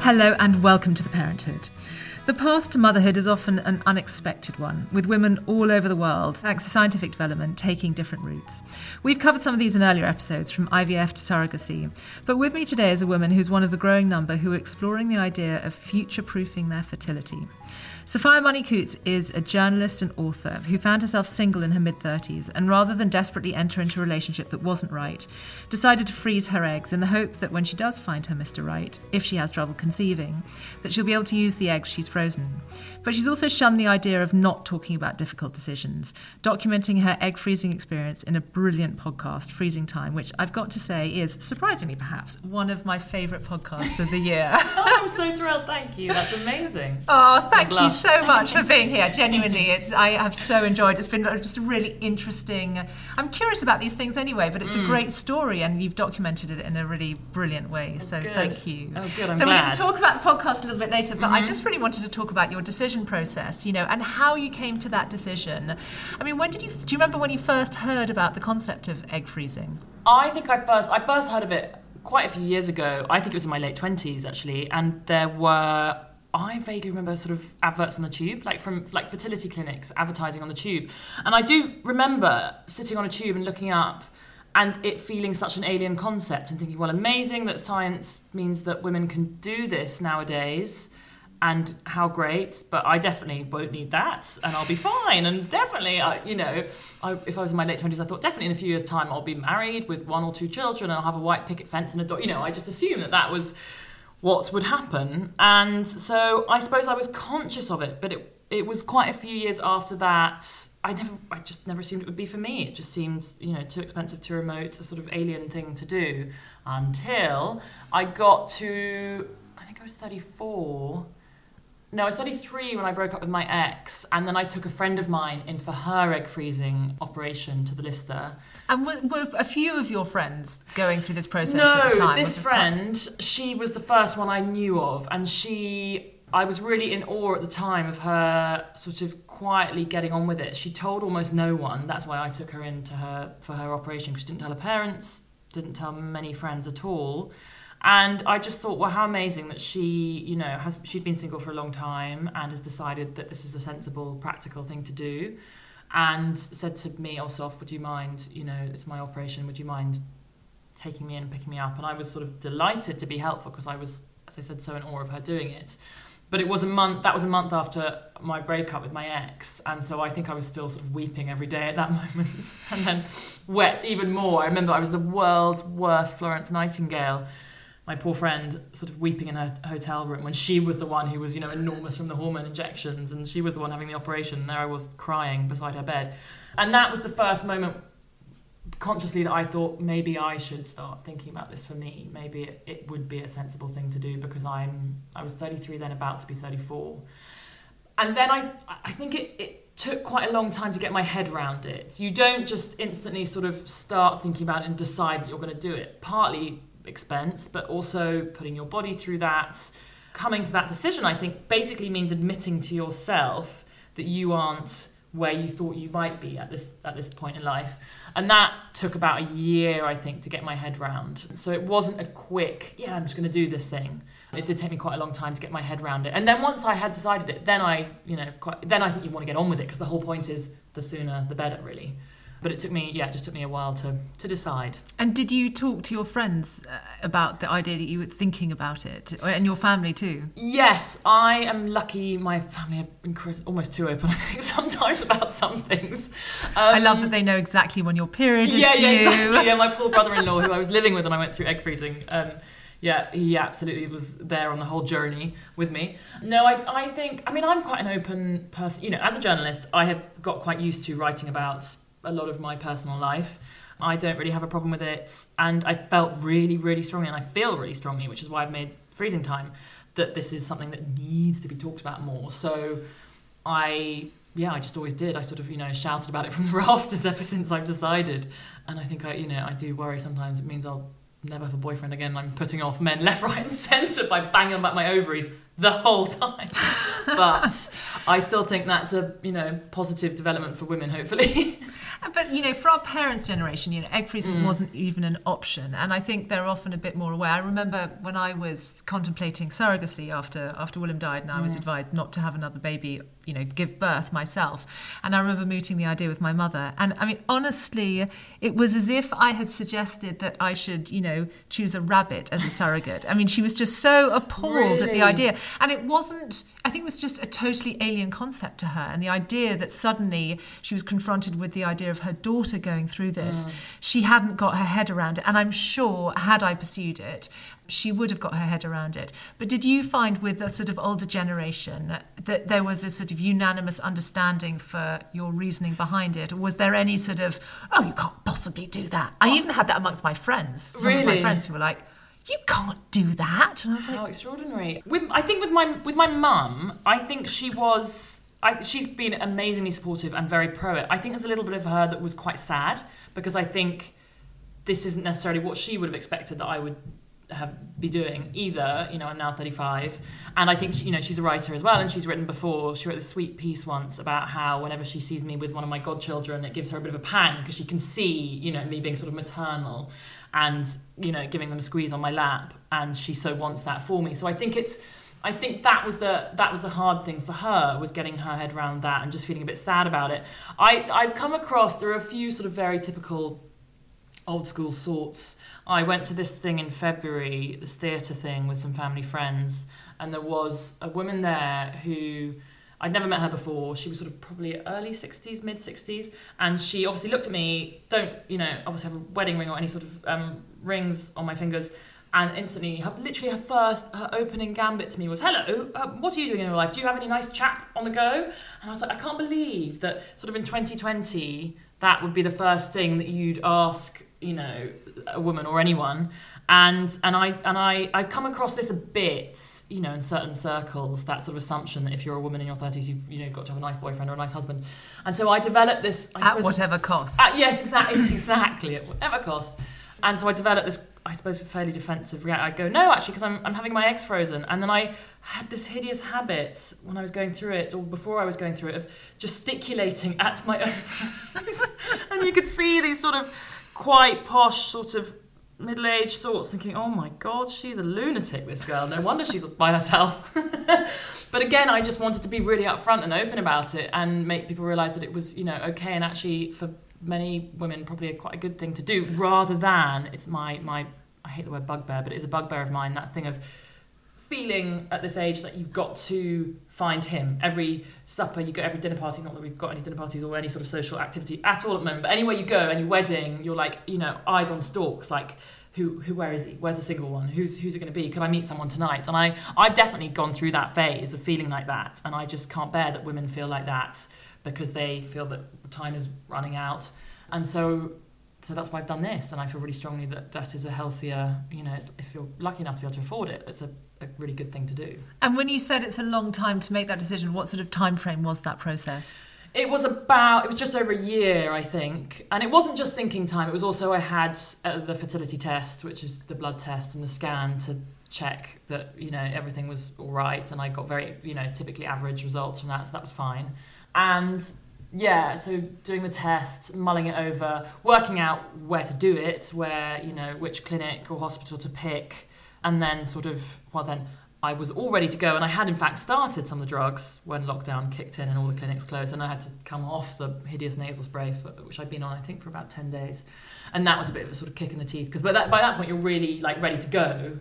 Hello and welcome to The Parenthood. The path to motherhood is often an unexpected one, with women all over the world, thanks to scientific development, taking different routes. We've covered some of these in earlier episodes, from IVF to surrogacy. But with me today is a woman who's one of the growing number who are exploring the idea of future proofing their fertility. Sophia Money Coutts is a journalist and author who found herself single in her mid 30s and rather than desperately enter into a relationship that wasn't right, decided to freeze her eggs in the hope that when she does find her Mr. Right, if she has trouble conceiving, that she'll be able to use the eggs she's frozen. But she's also shunned the idea of not talking about difficult decisions, documenting her egg freezing experience in a brilliant podcast, Freezing Time, which I've got to say is, surprisingly perhaps, one of my favourite podcasts of the year. oh, I'm so thrilled. Thank you. That's amazing. Oh, thank you so much for being here. Genuinely, it's I have so enjoyed. It's been just really interesting. I'm curious about these things anyway, but it's Mm. a great story, and you've documented it in a really brilliant way. So good. thank you. Oh, good, I'm so we're going to talk about the podcast a little bit later, but I Mhm. just really wanted to talk about your decision process, you know, and how you came to that decision. I mean, when did you? Do you remember when you first heard about the concept of egg freezing? I think I first I first heard of it quite a few years ago. I think it was in my late twenties actually, and there were I vaguely remember sort of adverts on the tube, like from like fertility clinics advertising on the tube, and I do remember sitting on a tube and looking up. And it feeling such an alien concept, and thinking, well, amazing that science means that women can do this nowadays, and how great. But I definitely won't need that, and I'll be fine. And definitely, I, you know, I, if I was in my late twenties, I thought definitely in a few years' time I'll be married with one or two children, and I'll have a white picket fence and a dog. You know, I just assumed that that was what would happen, and so I suppose I was conscious of it. But it it was quite a few years after that. I never, I just never assumed it would be for me. It just seemed, you know, too expensive, too remote, a sort of alien thing to do. Until I got to, I think I was 34. No, I was 33 when I broke up with my ex, and then I took a friend of mine in for her egg freezing operation to the Lister. And were, were a few of your friends going through this process no, at the time? this this quite- friend, she was the first one I knew of, and she, I was really in awe at the time of her sort of quietly getting on with it. She told almost no one. That's why I took her into her for her operation because she didn't tell her parents, didn't tell many friends at all. And I just thought, well, how amazing that she, you know, has she'd been single for a long time and has decided that this is a sensible, practical thing to do, and said to me, "Oh, would you mind? You know, it's my operation. Would you mind taking me in and picking me up?" And I was sort of delighted to be helpful because I was, as I said, so in awe of her doing it. But it was a month. That was a month after my breakup with my ex, and so I think I was still sort of weeping every day at that moment, and then wept even more. I remember I was the world's worst Florence Nightingale my poor friend sort of weeping in her hotel room when she was the one who was, you know, enormous from the hormone injections and she was the one having the operation. And there I was crying beside her bed. And that was the first moment consciously that I thought maybe I should start thinking about this for me. Maybe it, it would be a sensible thing to do because I'm I was 33 then about to be 34. And then I I think it, it took quite a long time to get my head around it. You don't just instantly sort of start thinking about it and decide that you're going to do it. Partly expense, but also putting your body through that. Coming to that decision, I think, basically means admitting to yourself that you aren't where you thought you might be at this at this point in life. And that took about a year, I think, to get my head round. So it wasn't a quick, yeah, I'm just going to do this thing. It did take me quite a long time to get my head around it. And then once I had decided it, then I, you know, quite, then I think you want to get on with it because the whole point is the sooner the better, really. But it took me, yeah, it just took me a while to, to decide. And did you talk to your friends uh, about the idea that you were thinking about it, and your family too? Yes, I am lucky. My family are almost too open, I think, sometimes about some things. Um, I love that they know exactly when your period is yeah, due. yeah, exactly. Yeah, my poor brother-in-law, who I was living with when I went through egg freezing. Um, yeah, he absolutely was there on the whole journey with me. No, I, I think, I mean, I'm quite an open person. You know, as a journalist, I have got quite used to writing about a lot of my personal life. I don't really have a problem with it. And I felt really, really strongly, and I feel really strongly, which is why I've made Freezing Time, that this is something that needs to be talked about more. So I, yeah, I just always did. I sort of, you know, shouted about it from the rafters ever since I've decided. And I think I, you know, I do worry sometimes it means I'll never have a boyfriend again. I'm putting off men left, right, and centre by banging about my ovaries the whole time. but I still think that's a you know positive development for women, hopefully. But you know, for our parents' generation, you know, egg freezing Mm. wasn't even an option, and I think they're often a bit more aware. I remember when I was contemplating surrogacy after after William died, and I Mm. was advised not to have another baby, you know, give birth myself. And I remember mooting the idea with my mother, and I mean, honestly, it was as if I had suggested that I should, you know, choose a rabbit as a surrogate. I mean, she was just so appalled at the idea, and it wasn't. I think it was just a totally alien concept to her, and the idea that suddenly she was confronted with the idea of her daughter going through this, mm. she hadn't got her head around it. And I'm sure, had I pursued it, she would have got her head around it. But did you find with the sort of older generation that there was a sort of unanimous understanding for your reasoning behind it? Or was there any sort of, oh, you can't possibly do that? I even had that amongst my friends. Some of my friends who were like, you can't do that. And I was like, How extraordinary! With I think with my with my mum, I think she was. I, she's been amazingly supportive and very pro it. I think there's a little bit of her that was quite sad because I think this isn't necessarily what she would have expected that I would have be doing either. You know, I'm now 35, and I think she, you know she's a writer as well, and she's written before. She wrote this sweet piece once about how whenever she sees me with one of my godchildren, it gives her a bit of a pang because she can see you know me being sort of maternal, and you know giving them a squeeze on my lap, and she so wants that for me. So I think it's. I think that was the that was the hard thing for her was getting her head around that and just feeling a bit sad about it. I I've come across there are a few sort of very typical old school sorts. I went to this thing in February, this theatre thing with some family friends, and there was a woman there who I'd never met her before. She was sort of probably early 60s, mid 60s, and she obviously looked at me, don't, you know, obviously have a wedding ring or any sort of um, rings on my fingers. And instantly, her, literally, her first, her opening gambit to me was, "Hello, uh, what are you doing in your life? Do you have any nice chap on the go?" And I was like, "I can't believe that, sort of in 2020, that would be the first thing that you'd ask, you know, a woman or anyone." And and I and I I come across this a bit, you know, in certain circles, that sort of assumption that if you're a woman in your 30s, you've you know got to have a nice boyfriend or a nice husband. And so I developed this I at suppose- whatever cost. uh, yes, exactly, exactly, at whatever cost. And so I developed this, I suppose, fairly defensive reaction. I go, no, actually, because I'm, I'm having my eggs frozen. And then I had this hideous habit when I was going through it, or before I was going through it, of gesticulating at my own and you could see these sort of quite posh, sort of middle-aged sorts thinking, oh my god, she's a lunatic, this girl. No wonder she's by herself. but again, I just wanted to be really upfront and open about it and make people realise that it was, you know, okay and actually for many women probably a, quite a good thing to do rather than it's my my I hate the word bugbear, but it is a bugbear of mine, that thing of feeling at this age that you've got to find him. Every supper you go every dinner party not that we've got any dinner parties or any sort of social activity at all at the moment but anywhere you go any wedding you're like you know eyes on stalks like who, who where is he? Where's the single one? Who's who's it going to be? Could i meet someone tonight? And i i've definitely gone through that phase of feeling like that and i just can't bear that women feel like that because they feel that time is running out. And so so that's why I've done this, and I feel really strongly that that is a healthier, you know, if you're lucky enough to be able to afford it, it's a, a really good thing to do. And when you said it's a long time to make that decision, what sort of time frame was that process? It was about, it was just over a year, I think. And it wasn't just thinking time, it was also I had uh, the fertility test, which is the blood test, and the scan to check that, you know, everything was all right. And I got very, you know, typically average results from that, so that was fine. And yeah, so doing the test, mulling it over, working out where to do it, where, you know, which clinic or hospital to pick, and then sort of, well, then I was all ready to go, and I had in fact started some of the drugs when lockdown kicked in and all the clinics closed, and I had to come off the hideous nasal spray, for, which I'd been on, I think, for about ten days, and that was a bit of a sort of kick in the teeth because by that by that point you're really like ready to go,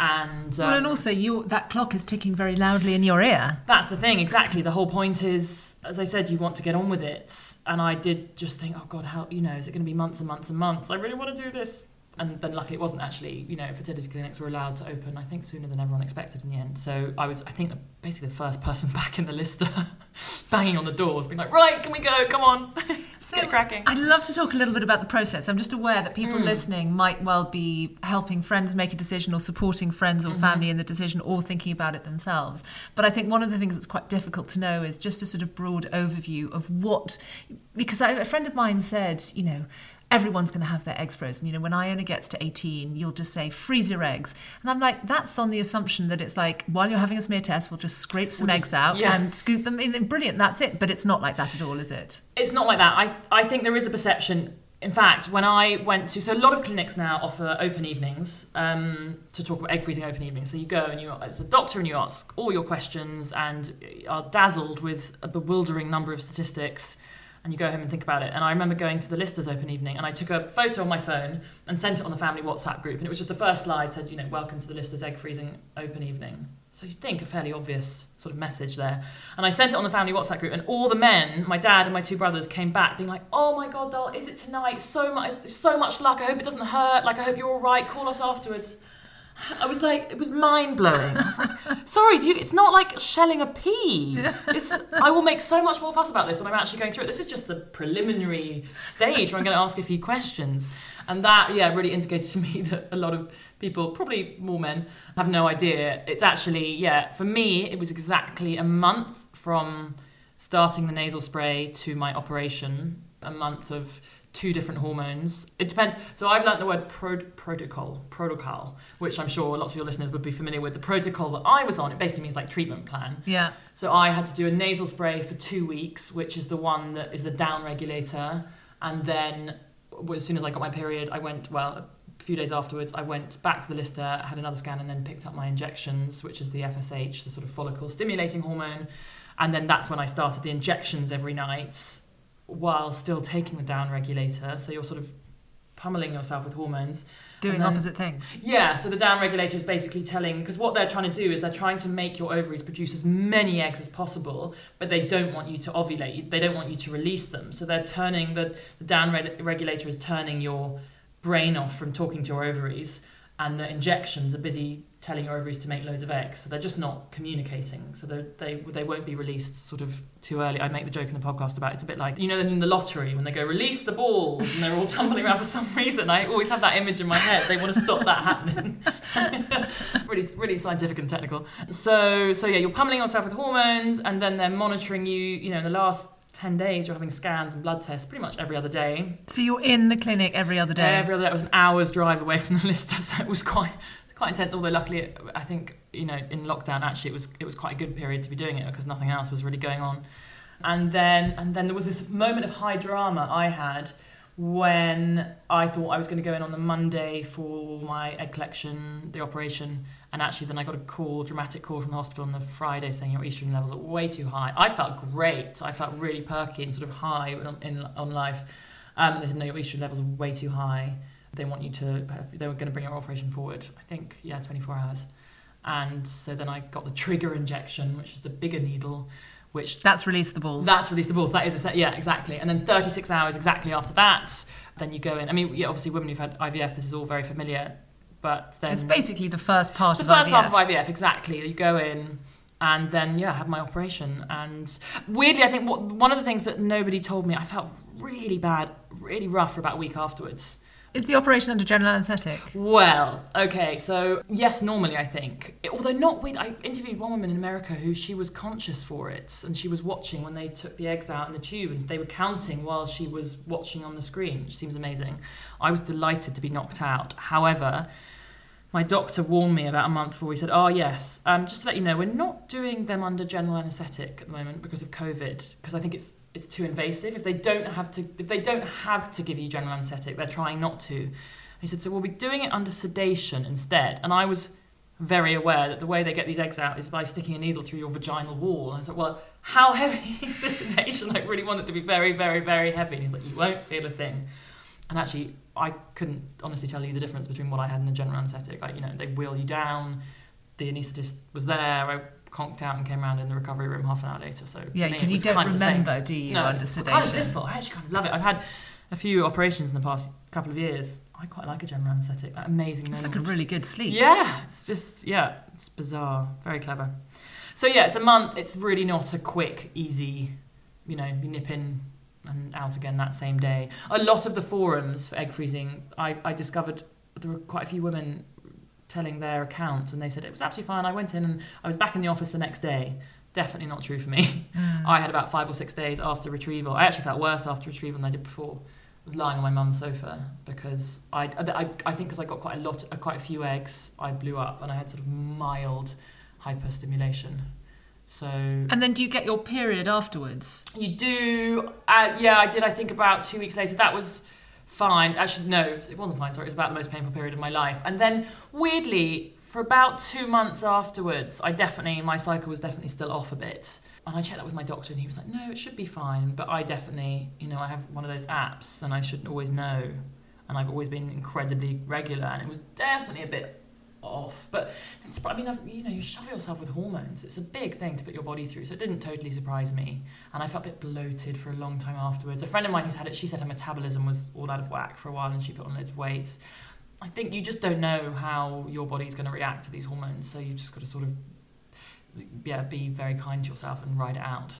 and um, well, and also you that clock is ticking very loudly in your ear. that's the thing, exactly. The whole point is, as I said, you want to get on with it, and I did just think, oh God, how you know, is it going to be months and months and months? I really want to do this. And then luckily it wasn't actually, you know, fertility clinics were allowed to open, I think, sooner than everyone expected in the end. So I was, I think, basically the first person back in the Lister, banging on the doors, being like, right, can we go? Come on, let's get cracking. I'd love to talk a little bit about the process. I'm just aware that people listening might well be helping friends make a decision or supporting friends Mm-hmm. or family in the decision or thinking about it themselves. But I think one of the things that's quite difficult to know is just a sort of broad overview of what, because I, a friend of mine said, you know, everyone's going to have their eggs frozen. You know, when Iona gets to 18, you'll just say, freeze your eggs. And I'm like, that's on the assumption that it's like, while you're having a smear test, we'll just scrape some We'll eggs just- out yeah. and scoop them in. Brilliant, that's it. But it's not like that at all, is it? It's not like that. I, I think there is a perception. In fact, when I went to, so a lot of clinics now offer open evenings um, to talk about egg freezing open evenings. So you go and you, it's a doctor and you ask all your questions and are dazzled with a bewildering number of statistics and you go home and think about it. And I remember going to the Listers open evening and I took a photo on my phone and sent it on the family WhatsApp group. And it was just the first slide said, you know, welcome to the Listers egg freezing open evening. So you'd think a fairly obvious sort of message there. And I sent it on the family WhatsApp group, and all the men, my dad and my two brothers, came back being like, "Oh my God, doll, is it tonight? So much, so much luck. I hope it doesn't hurt. Like I hope you're all right. Call us afterwards." I was like, it was mind blowing. like, Sorry, you, it's not like shelling a pea. I will make so much more fuss about this when I'm actually going through it. This is just the preliminary stage where I'm going to ask a few questions. And that, yeah, really indicated to me that a lot of people, probably more men, have no idea. It's actually, yeah, for me, it was exactly a month from starting the nasal spray to my operation, a month of two different hormones. It depends. So I've learnt the word pro- protocol, protocol, which I'm sure lots of your listeners would be familiar with. The protocol that I was on, it basically means like treatment plan. Yeah. So I had to do a nasal spray for two weeks, which is the one that is the down regulator. And then as soon as I got my period, I went, well, a few days afterwards, I went back to the Lister, had another scan, and then picked up my injections, which is the FSH, the sort of follicle stimulating hormone. And then that's when I started the injections every night while still taking the down regulator. So you're sort of pummeling yourself with hormones. Doing then- opposite things. yeah, so the down regulator is basically telling because what they're trying to do is they're trying to make your ovaries produce as many eggs as possible, but they don't want you to ovulate. They don't want you to release them. So they're turning the the down reg- regulator is turning your brain off from talking to your ovaries, and the injections are busy telling your ovaries to make loads of eggs. So they're just not communicating. So they they they won't be released sort of too early. I make the joke in the podcast about it's a bit like you know in the lottery when they go release the balls and they're all tumbling around for some reason. I always have that image in my head. They want to stop that happening. really, really scientific and technical. So so yeah, you're pummeling yourself with hormones, and then they're monitoring you. You know, in the last. 10 days you're having scans and blood tests pretty much every other day So you're in the clinic every other day. Every other day, it was an hour's drive away from the Lister, so it was quite quite intense. Although luckily, I think you know in lockdown actually it was it was quite a good period to be doing it because nothing else was really going on. And then and then there was this moment of high drama I had when I thought I was going to go in on the Monday for my egg collection, the operation, and actually then I got a call, dramatic call from the hospital on the Friday saying your estrogen levels are way too high. I felt great. I felt really perky and sort of high on, in, on life. Um, they said no, your estrogen levels are way too high. They want you to. They were going to bring your operation forward. I think yeah, 24 hours. And so then I got the trigger injection, which is the bigger needle, which That's release the balls. that's released the balls. That is a set, yeah, exactly. And then 36 hours exactly after that, then you go in. I mean, yeah, obviously women who've had IVF, this is all very familiar, but then it's basically the first part the of first IVF. half of IVF, exactly. You go in and then yeah, have my operation. And weirdly, I think what, one of the things that nobody told me, I felt really bad, really rough for about a week afterwards. Is the operation under general anaesthetic? Well, okay, so yes, normally I think, although not weird. I interviewed one woman in America who she was conscious for it, and she was watching when they took the eggs out in the tube, and they were counting while she was watching on the screen, which seems amazing. I was delighted to be knocked out. However, my doctor warned me about a month before. He said, "Oh yes, um, just to let you know, we're not doing them under general anaesthetic at the moment because of COVID, because I think it's it's too invasive. If they don't have to, if they don't have to give you general anaesthetic, they're trying not to." He said, "So we'll be doing it under sedation instead." And I was very aware that the way they get these eggs out is by sticking a needle through your vaginal wall. And I was like, well, how heavy is this sedation? I really want it to be very, very, very heavy. And he's like, you won't feel a thing. And actually, I couldn't honestly tell you the difference between what I had in a general anaesthetic. Like, you know, they wheel you down. The anaesthetist was there. I conked out and came around in the recovery room half an hour later. So yeah, because you don't remember, do you, no, under sedation? kind of blissful. I actually kind of love it. I've had a few operations in the past couple of years. I quite like a general anaesthetic. That amazing It's like a really good sleep. Yeah, it's just yeah, it's bizarre. Very clever. So yeah, it's a month. It's really not a quick, easy. You know, you nip in and out again that same day. A lot of the forums for egg freezing, I, I discovered there were quite a few women telling their accounts, and they said it was absolutely fine. I went in and I was back in the office the next day. Definitely not true for me. I had about five or six days after retrieval. I actually felt worse after retrieval than I did before. Lying on my mum's sofa because I, I, I think because I got quite a lot, uh, quite a few eggs, I blew up and I had sort of mild hyperstimulation. So And then do you get your period afterwards? you do, uh, yeah, I did. I think about two weeks later. That was fine. Actually, no, it wasn't fine. Sorry, it was about the most painful period of my life. And then, weirdly, for about two months afterwards, I definitely my cycle was definitely still off a bit. And I checked that with my doctor, and he was like, "No, it should be fine." But I definitely, you know, I have one of those apps, and I shouldn't always know. And I've always been incredibly regular, and it was definitely a bit off. But I mean, I've, you know, you shove yourself with hormones. It's a big thing to put your body through. So it didn't totally surprise me. And I felt a bit bloated for a long time afterwards. A friend of mine who's had it, she said her metabolism was all out of whack for a while and she put on loads of weight. I think you just don't know how your body's going to react to these hormones. So you just got to sort of, yeah, be very kind to yourself and ride it out.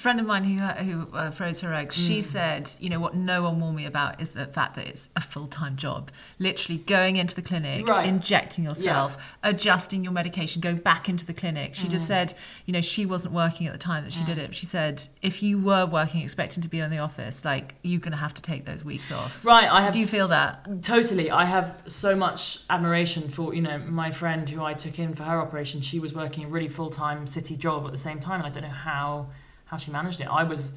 A friend of mine who who uh, froze her eggs, Mm. she said, you know, what no one warned me about is the fact that it's a full time job. Literally going into the clinic, Right. injecting yourself, adjusting your medication, going back into the clinic. She Mm. just said, you know, she wasn't working at the time that she did it. She said, if you were working, expecting to be in the office, like you're going to have to take those weeks off. Right, I have. Do you feel s- that? Totally. I have so much admiration for you know my friend who I took in for her operation. She was working a really full time city job at the same time, and I don't know how how she managed it. I was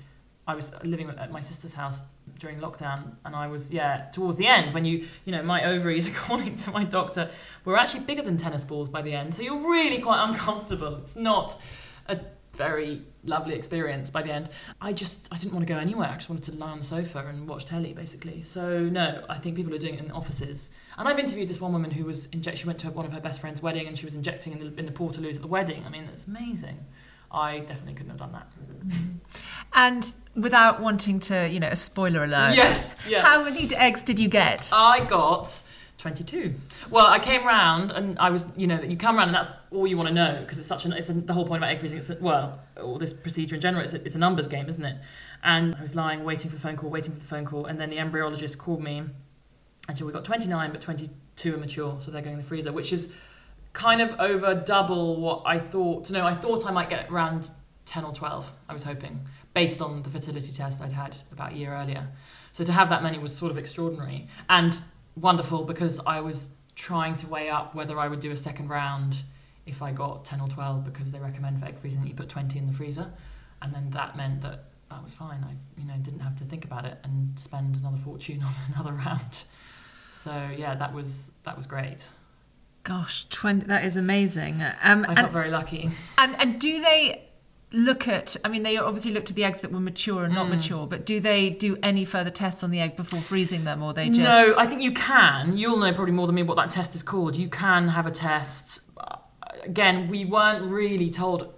I was living at my sister's house during lockdown, and I was yeah towards the end when you you know my ovaries, according to my doctor, were actually bigger than tennis balls by the end. So you're really quite uncomfortable. It's not a very lovely experience by the end. I just I didn't want to go anywhere. I just wanted to lie on the sofa and watch telly basically. So no, I think people are doing it in offices. And I've interviewed this one woman who was inject. She went to one of her best friend's wedding and she was injecting in the, in the portaloos at the wedding. I mean, that's amazing. I definitely couldn't have done that. Mm-hmm. And without wanting to, you know, a spoiler alert. Yes, yeah. How many eggs did you get? I got 22. Well, I came round and I was, you know, you come round and that's all you want to know because it's such an, it's a, the whole point about egg freezing. It's a, well, all this procedure in general, it's a, it's a numbers game, isn't it? And I was lying, waiting for the phone call, waiting for the phone call, and then the embryologist called me and said, we got 29, but 22 are mature, so they're going in the freezer, which is kind of over double what I thought. No, I thought I might get around 10 or 12, I was hoping, based on the fertility test I'd had about a year earlier. So to have that many was sort of extraordinary and wonderful because I was trying to weigh up whether I would do a second round if I got 10 or 12 because they recommend for egg freezing that you put 20 in the freezer. And then that meant that that was fine. I you know didn't have to think about it and spend another fortune on another round. So yeah, that was that was great. Gosh, 20, that is amazing. Um, I and, felt very lucky. and, and do they, look at? I mean, they obviously looked at the eggs that were mature and not mature, but do they do any further tests on the egg before freezing them, or they just? No, I think you can. You'll know probably more than me what that test is called. You can have a test. Uh, Again, we weren't really told.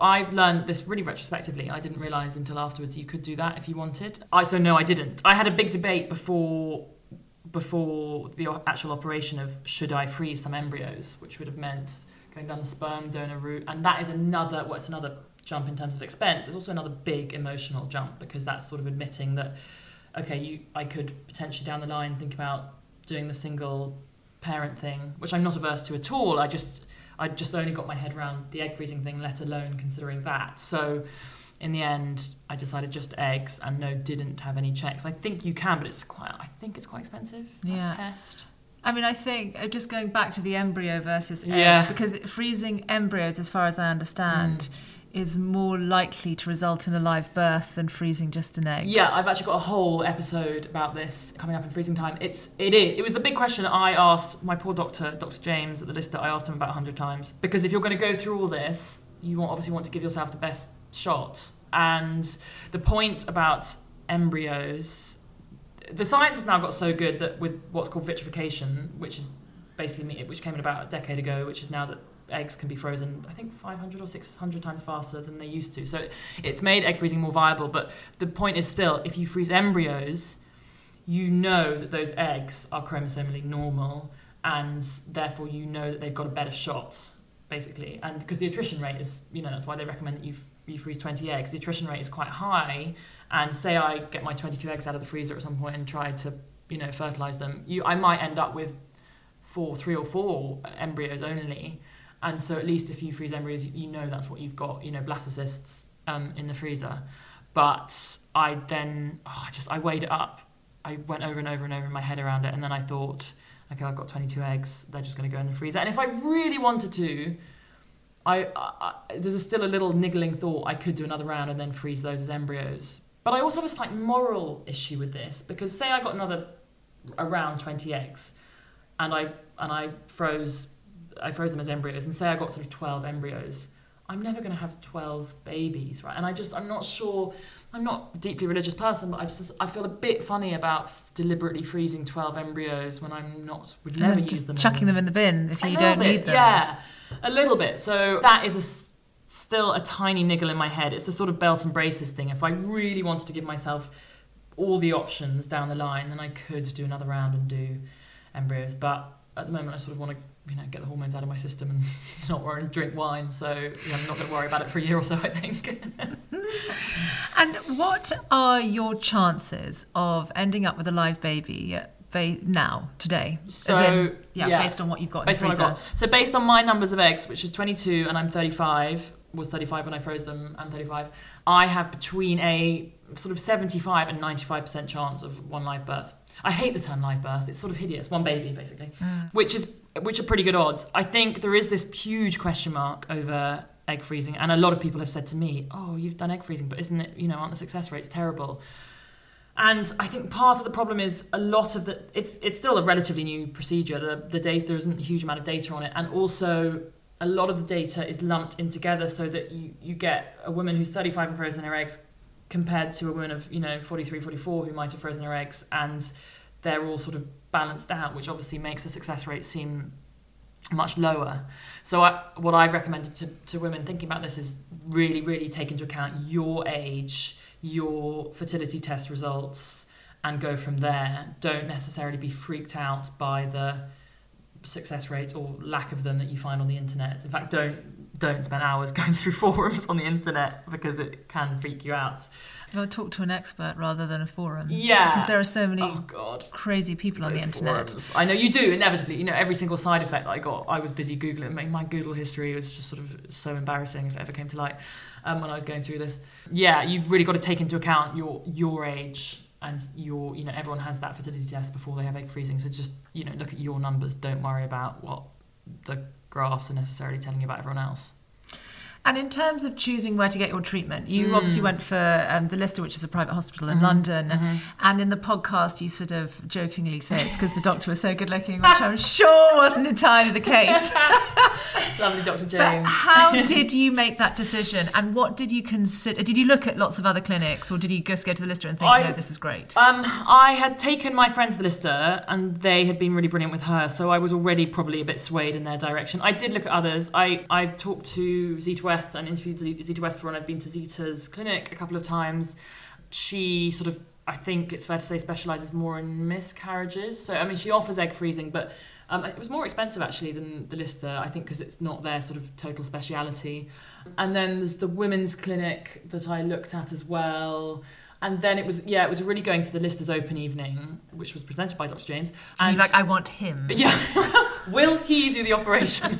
I've learned this really retrospectively. I didn't realise until afterwards you could do that if you wanted. I so no, I didn't. I had a big debate before before the actual operation of should I freeze some embryos, which would have meant going down the sperm donor route, and that is another. Well, it's another jump in terms of expense. It's also another big emotional jump because that's sort of admitting that okay, you I could potentially down the line think about doing the single parent thing, which I'm not averse to at all. I just I just only got my head around the egg freezing thing, let alone considering that. So in the end, I decided just eggs and no, didn't have any checks. I think you can, but it's quite. I think it's quite expensive. that Yeah. test. I mean, I think uh, just going back to the embryo versus eggs, Yeah. because freezing embryos, as far as I understand, is more likely to result in a live birth than freezing just an egg. Yeah, I've actually got a whole episode about this coming up in freezing time. It's it is it was the big question I asked my poor doctor, Dr. James at the Lister. I asked him about hundred times because if you're going to go through all this, you obviously want to give yourself the best shot. And the point about embryos, the science has now got so good that with what's called vitrification, which is basically which came in about a decade ago, which is now that eggs can be frozen, I think 500 or 600 times faster than they used to. So it's made egg freezing more viable. But the point is still, if you freeze embryos, you know that those eggs are chromosomally normal, and therefore you know that they've got a better shot, basically. And because the attrition rate is, you know, that's why they recommend that you, you freeze 20 eggs. The attrition rate is quite high, and say I get my 22 eggs out of the freezer at some point and try to, you know, fertilize them, you, I might end up with four, three or four embryos only. And so at least if you freeze embryos, you, know that's what you've got, you know, blastocysts um, in the freezer. But I then, oh, I just, I weighed it up. I went over and over and over in my head around it. And then I thought, okay, I've got 22 eggs. They're just going to go in the freezer. And if I really wanted to, I, I, there's still a little niggling thought I could do another round and then freeze those as embryos. But I also have a slight moral issue with this because say I got another around 20 eggs and I and I froze I froze them as embryos and say I got sort of 12 embryos I'm never going to have 12 babies right and I just I'm not sure I'm not a deeply religious person but I just I feel a bit funny about deliberately freezing 12 embryos when I'm not would never use just them chucking them in the bin if you don't bit, need them. Yeah, a little bit. So that is a still a tiny niggle in my head. It's a sort of belt and braces thing. If I really wanted to give myself all the options down the line, then I could do another round and do embryos. But at the moment, I sort of want to, you know, get the hormones out of my system and not worry and drink wine. So yeah, I'm not going to worry about it for a year or so. I think. And what are your chances of ending up with a live baby ba- now, today? So, in, yeah, yeah. based on what you've got based in on the what got. So based on my numbers of eggs, which is 22 and I'm 35, was 35 when I froze them, I'm 35, I have between a sort of 75 and 95% chance of one live birth. I hate the term live birth. It's sort of hideous. One baby, basically, mm. which is which are pretty good odds. I think there is this huge question mark over egg freezing, and a lot of people have said to me, "Oh, you've done egg freezing, but isn't it? You know, aren't the success rates terrible?" And I think part of the problem is a lot of the it's it's still a relatively new procedure. The the data there isn't a huge amount of data on it, and also a lot of the data is lumped in together so that you, you get a woman who's 35 and frozen her eggs compared to a woman of you know 43 44 who might have frozen her eggs and they're all sort of balanced out which obviously makes the success rate seem much lower. So I, what i've recommended to, to women thinking about this is really really take into account your age your fertility test results and go from there. Don't necessarily be freaked out by the success rates or lack of them that you find on the internet. In fact don't don't spend hours going through forums on the internet because it can freak you out Well, talk to an expert rather than a forum. Yeah. Because there are so many oh god crazy people on the internet. forums. I know you do inevitably. You know every single side effect that I got. I was busy googling. My, my Google history was just sort of so embarrassing if it ever came to light um, when I was going through this. Yeah, you've really got to take into account your your age and your you know everyone has that fertility test before they have egg freezing. So just you know look at your numbers. Don't worry about what the graphs are necessarily telling you about everyone else. And in terms of choosing where to get your treatment, you Hmm. obviously went for um, the Lister, which is a private hospital Mm-hmm. in London. And in the podcast, you sort of jokingly say it's because the doctor was so good looking, which I'm sure wasn't entirely the case. Lovely Dr. But James. how did you make that decision? And what did you consider? Did you look at lots of other clinics, or did you just go to the Lister and think, I- no, this is great? Um, I had taken my friend to the Lister, and they had been really brilliant with her, so I was already probably a bit swayed in their direction. I did look at others. I I've talked to Zita West and interviewed Zita Zeta West before, and I've been to Zita's clinic a couple of times. She sort of, I think it's fair to say, specialises more in miscarriages. So I mean, she offers egg freezing, but um, it was more expensive actually than the Lister, I think, because it's not their sort of total speciality. And then there's the women's clinic that I looked at as well. And then it was, yeah, it was really going to the Lister's open evening, which was presented by Dr. James. And And you're like, I want him yeah, will he do the operation?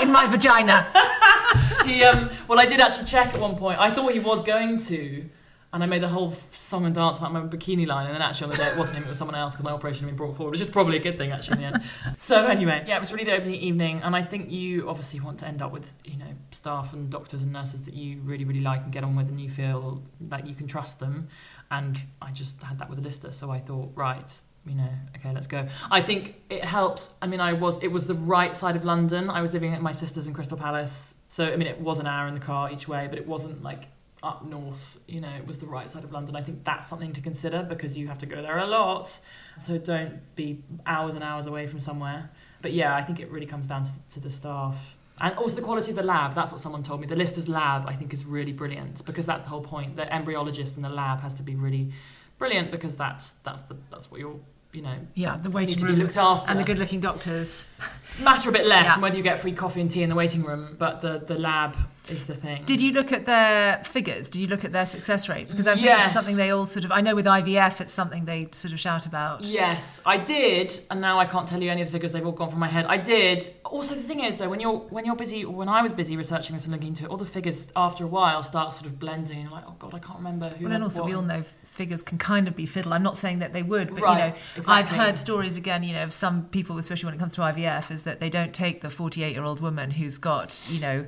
in my vagina. he, um, well, I did actually check at one point. I thought he was going to, and I made the whole song and dance about my bikini line, and then actually on the day it wasn't him, it was someone else because my operation had been brought forward, which is probably a good thing actually in the end. so anyway, yeah, it was really the opening evening, and I think you obviously want to end up with you know staff and doctors and nurses that you really really like and get on with, and you feel that you can trust them. And I just had that with a Lister, so I thought, right, you know, okay, let's go. I think it helps. I mean, I was it was the right side of London. I was living at my sister's in Crystal Palace, so I mean, it was an hour in the car each way, but it wasn't like up north. You know, it was the right side of London. I think that's something to consider because you have to go there a lot. So don't be hours and hours away from somewhere. But yeah, I think it really comes down to, to the staff. And also the quality of the lab, that's what someone told me. The Lister's lab, I think, is really brilliant because that's the whole point. The embryologist in the lab has to be really brilliant because that's that's the that's what you're you know Yeah, the waiting to be room looked after. and the good-looking doctors. matter a bit less Yeah. and whether you get free coffee and tea in the waiting room, but the the lab is the thing. Did you look at their figures? Did you look at their success rate? Because I think this is something they all sort of. I know with IVF, it's something they sort of shout about. Yes, I did, and now I can't tell you any of the figures. They've all gone from my head. I did. Also, the thing is, though, when you're when you're busy, or when I was busy researching this and looking into it, all the figures after a while start sort of blending. And you're like, oh god, I can't remember who. Well, and also what. we all know figures can kind of be fiddle. I'm not saying that they would, but you Right, know, I've heard stories again. You know, of some people, especially when it comes to IVF, is that they don't take the 48 year old woman who's got you know.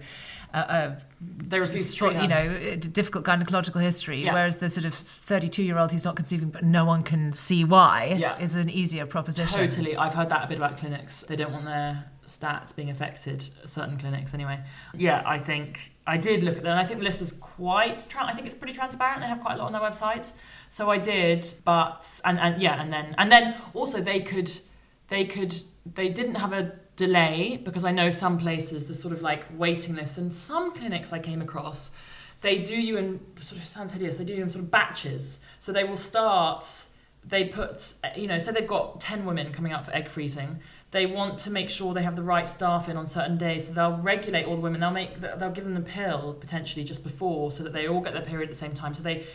A, a They refuse to stro- treat her. you know, a difficult gynecological history, Yeah. whereas the sort of 32 year old who's not conceiving but no one can see why Yeah. is an easier proposition. Totally. I've heard that a bit about clinics. They don't want their stats being affected, certain clinics anyway. Yeah, I think I did look at them. I think the list is quite, tra- I think it's pretty transparent. They have quite a lot on their website. So I did, but, and, and yeah, and then, and then also they could, they could, they didn't have a delay because I know some places there's sort of like waiting lists and some clinics I came across they do you in sort of sounds hideous they do you in sort of batches. So they will start they put you know say they've got 10 women coming out for egg freezing they want to make sure they have the right staff in on certain days. So they'll regulate all the women they'll make they'll give them the pill potentially just before so that they all get their period at the same time. So they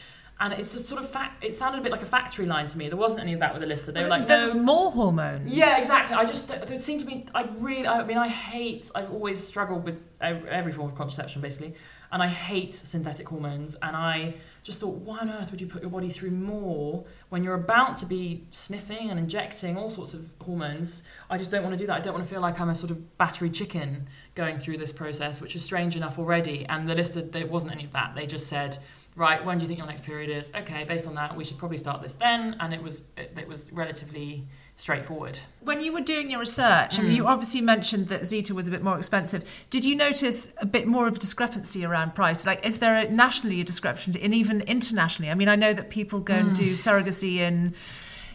and it's just sort of fact it sounded a bit like a factory line to me there wasn't any of that with the lister they were like There's no more hormones. yeah, exactly. I just there seemed to be. I really. I mean, I hate. I've always struggled with every form of contraception, basically, and I hate synthetic hormones. And I just thought, why on earth would you put your body through more when you're about to be sniffing and injecting all sorts of hormones? I just don't want to do that. I don't want to feel like I'm a sort of battery chicken going through this process, which is strange enough already. And the list, there wasn't any of that. They just said. Right, when do you think your next period is? Okay, based on that, we should probably start this then, and it was it, it was relatively straightforward. When you were doing your research, I mean, Mm. you obviously mentioned that Zita was a bit more expensive. Did you notice a bit more of a discrepancy around price? Like, is there a, nationally a discrepancy, and even internationally? I mean, I know that people go Mm. and do surrogacy in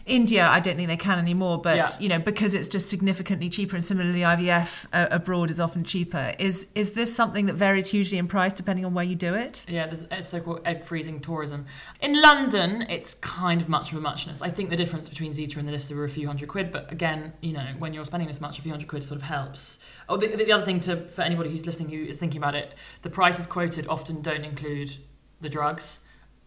India. I don't think they can anymore, but Yeah. you know, because it's just significantly cheaper, and similarly, IVF uh, abroad is often cheaper. Is is this something that varies hugely in price depending on where you do it? Yeah, there's so-called egg freezing tourism. In London, it's kind of much of a muchness. I think the difference between Zita and the Lister are a few hundred quid, but again, you know, when you're spending this much, a few hundred quid sort of helps. Oh, the, the other thing to for anybody who's listening who is thinking about it, the prices quoted often don't include the drugs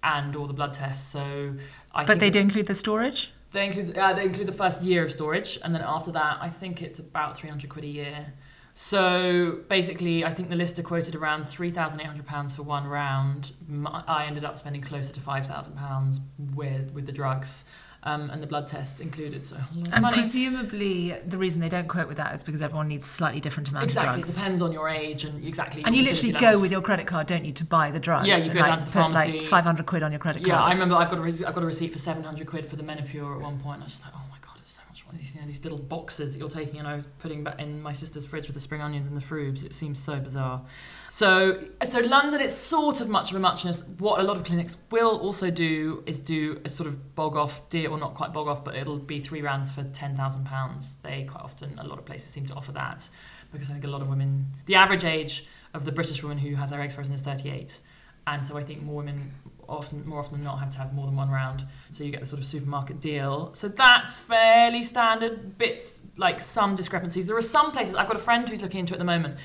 and all the blood tests. So, I But they do include the storage. They include uh, they include the first year of storage, and then after that, I think it's about three hundred quid a year. So basically, I think the lister quoted around three thousand eight hundred pounds for one round. I ended up spending closer to five thousand pounds with with the drugs. Um, and the blood tests included. So a lot of And money. presumably, the reason they don't quote with that is because everyone needs slightly different amount exactly, of it drugs. depends on your age and exactly. And you literally fertility go with your credit card, don't you, to buy the drugs? Yeah, you go like, down to the pharmacy. like 500 quid on your credit card. Yeah. I remember I've got a re- I've got a receipt for seven hundred quid for the Menopur at one point. I was just like, oh my god, it's so much money. These, you know, these little boxes that you're taking, and I was putting back in my sister's fridge with the spring onions and the frubes. It seems so bizarre. So, so London, it's sort of much of a muchness. What a lot of clinics will also do is do a sort of bog off deal, or not quite bog off, but it'll be three rounds for ten thousand pounds. They quite often, a lot of places seem to offer that because I think a lot of women, the average age of the British woman who has her eggs frozen is thirty-eight and so I think more women often more often than not have to have more than one round. So you get the sort of supermarket deal. So that's fairly standard bits like some discrepancies. There are some places I've got a friend who's looking into it at the moment.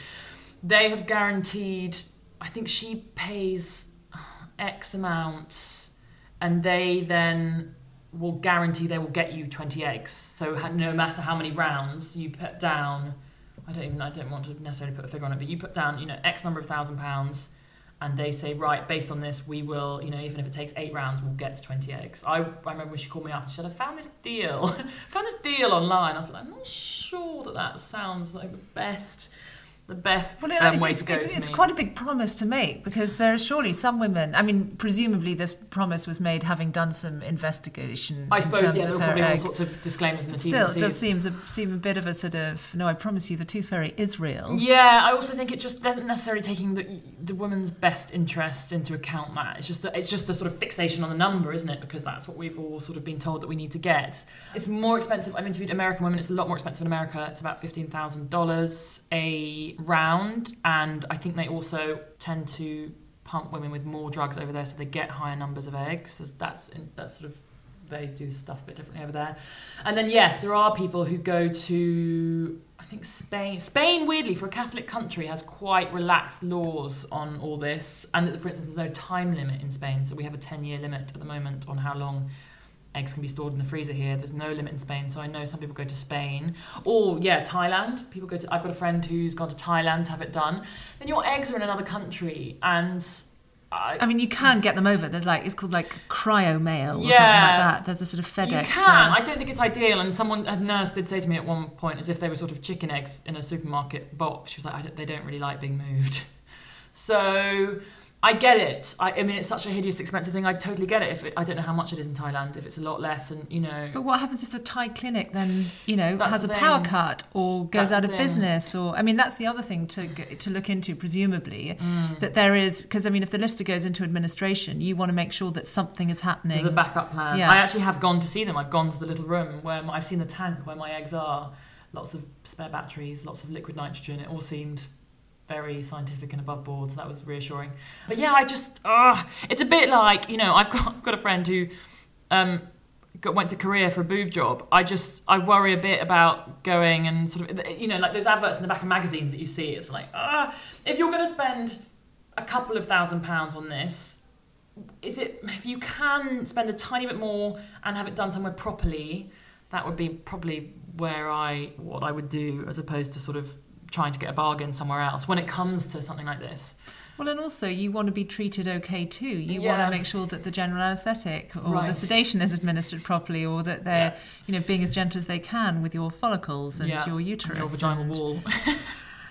They have guaranteed I think she pays X amount and they then will guarantee they will get you 20 eggs. So no matter how many rounds you put down I don't even I don't want to necessarily put a figure on it but you put down you know X number of thousand pounds and they say, right, based on this, we will, you know, even if it takes eight rounds, we'll get to 20 eggs. I, I remember when she called me up and she said, I found this deal, found this deal online. I was like, I'm not sure that that sounds like the best, the best Well, um, it's, way to go. it's, it's quite a big promise to make because there are surely some women. I mean, presumably this promise was made having done some investigation. I in suppose, terms yeah, of there were probably all egg. sorts of disclaimers in the Still, it does seem a, seem a bit of a sort of no. I promise you, the tooth fairy is real. Yeah, I also think it just doesn't necessarily taking the the woman's best interest into account. That it's just the, it's just the sort of fixation on the number, isn't it? Because that's what we've all sort of been told that we need to get. It's more expensive. I've interviewed American women. It's a lot more expensive in America. It's about fifteen thousand dollars a round, and I think they also tend to pump women with more drugs over there, so they get higher numbers of eggs. So that's that's sort of they do stuff a bit differently over there. And then yes, there are people who go to I think Spain. Spain, weirdly, for a Catholic country, has quite relaxed laws on all this. And for instance, there's no time limit in Spain, so we have a 10-year limit at the moment on how long eggs can be stored in the freezer here. There's no limit in Spain, so I know some people go to Spain. Or yeah, Thailand. People go to. I've got a friend who's gone to Thailand to have it done. Then your eggs are in another country, and I, I mean, you can get them over. There's like it's called like cryo mail or something like that. There's a sort of FedEx. You can. I don't think it's ideal. And someone, a nurse, did say to me at one point, as if they were sort of chicken eggs in a supermarket box. She was like, I don't, "They don't really like being moved." So I get it. I, I mean, it's such a hideous, expensive thing. I totally get it. If it, I don't know how much it is in Thailand, if it's a lot less, and you know, But what happens if the Thai clinic then, you know, That's has a the power cut or goes That's out of thing. business? Or I mean, that's the other thing to to look into, presumably, Mm. that there is because I mean, if the lister goes into administration, you want to make sure that something is happening. There's a backup plan. Yeah. I actually have gone to see them. I've gone to the little room where my, I've seen the tank where my eggs are. Lots of spare batteries, lots of liquid nitrogen. It all seemed very scientific and above board, so that was reassuring. But yeah, I just, ah, it's a bit like you know, I've got I've got a friend who um, got, went to Korea for a boob job. I just I worry a bit about going and sort of you know like those adverts in the back of magazines that you see. It's like ah, if you're going to spend a couple of thousand pounds on this, is it if you can spend a tiny bit more and have it done somewhere properly that would be probably where i what i would do as opposed to sort of trying to get a bargain somewhere else when it comes to something like this Well, and also you want to be treated okay too. You want to make sure that the general anaesthetic or the sedation is administered properly, or that they're, Yeah. you know, being as gentle as they can with your follicles and Yeah, your and uterus. your vaginal and- wall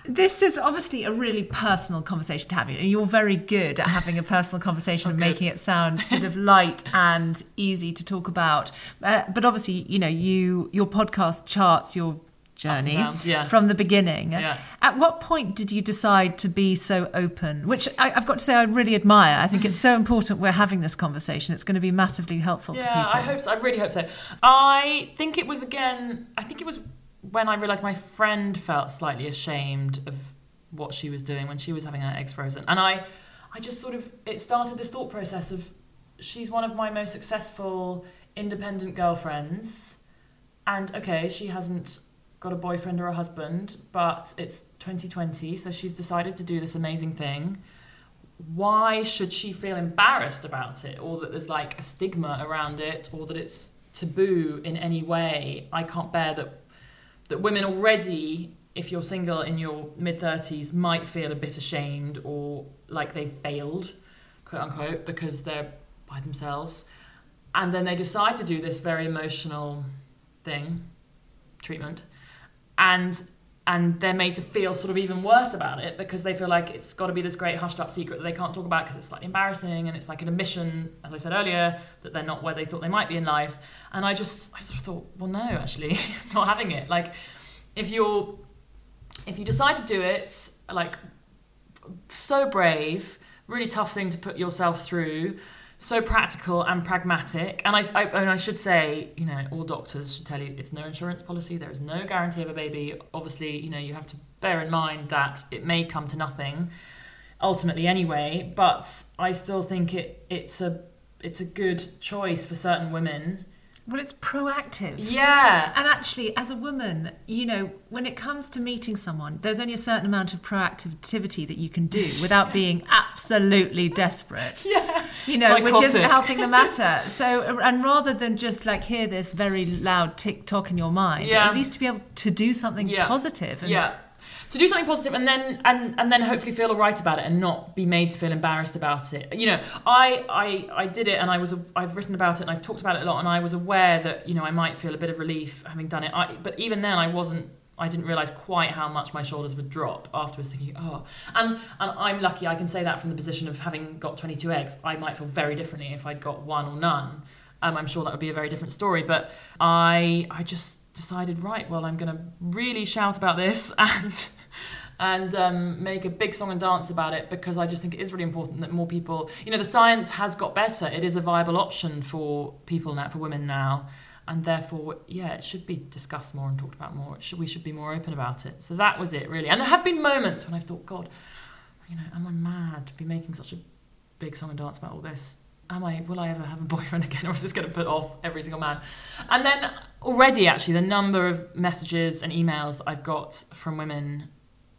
This is obviously a really personal conversation to have. And you're very good at having a personal conversation and good. making it sound sort of light and easy to talk about. Uh, but obviously, you know, you your podcast charts your journey downs, yeah. from the beginning. Yeah. At what point did you decide to be so open? Which I, I've got to say, I really admire. I think it's so important we're having this conversation. It's going to be massively helpful to people. Yeah, I hope so. I really hope so. I think it was again. I think it was when I realised my friend felt slightly ashamed of what she was doing when she was having her eggs frozen, and I, I just sort of it started this thought process of she's one of my most successful independent girlfriends, and okay, she hasn't got a boyfriend or a husband, but it's 2020, so she's decided to do this amazing thing. Why should she feel embarrassed about it or that there's like a stigma around it or that it's taboo in any way? I can't bear that that women already if you're single in your mid 30s might feel a bit ashamed or like they've failed quote unquote because they're by themselves. And then they decide to do this very emotional thing, treatment, and and they're made to feel sort of even worse about it because they feel like it's got to be this great hushed up secret that they can't talk about because it's slightly embarrassing and it's like an admission, as I said earlier, that they're not where they thought they might be in life. And I just, I sort of thought, well, no, actually, not having it. Like, if you're, if you decide to do it, like, so brave, really tough thing to put yourself through so practical and pragmatic. And I, I, and I should say, you know, all doctors should tell you it's no insurance policy. There is no guarantee of a baby. Obviously, you know, you have to bear in mind that it may come to nothing ultimately anyway. But I still think it it's a it's a good choice for certain women Well, it's proactive. Yeah. And actually, as a woman, you know, when it comes to meeting someone, there's only a certain amount of proactivity that you can do without being absolutely desperate. Yeah. You know, which isn't helping the matter. So, and rather than just like hear this very loud tick tock in your mind, Yeah. at least to be able to do something Yeah. positive. And yeah to do something positive and then and and then hopefully feel all right about it and not be made to feel embarrassed about it you know i i i did it and i was i've written about it and i've talked about it a lot and i was aware that you know i might feel a bit of relief having done it I, but even then i wasn't I didn't realize quite how much my shoulders would drop afterwards, thinking, "Oh," and and I'm lucky. I can say that from the position of having got 22 eggs. I might feel very differently if I'd got one or none. Um, I'm sure that would be a very different story. But I I just decided, right, well, I'm going to really shout about this and and um, make a big song and dance about it because I just think it is really important that more people, you know, the science has got better. It is a viable option for people now, for women now, and therefore, yeah, it should be discussed more and talked about more. Should, we should be more open about it. So that was it, really. And there have been moments when I thought, God, you know, am I mad to be making such a big song and dance about all this? Am I? Will I ever have a boyfriend again, or is this going to put off every single man? And then already, actually, the number of messages and emails that I've got from women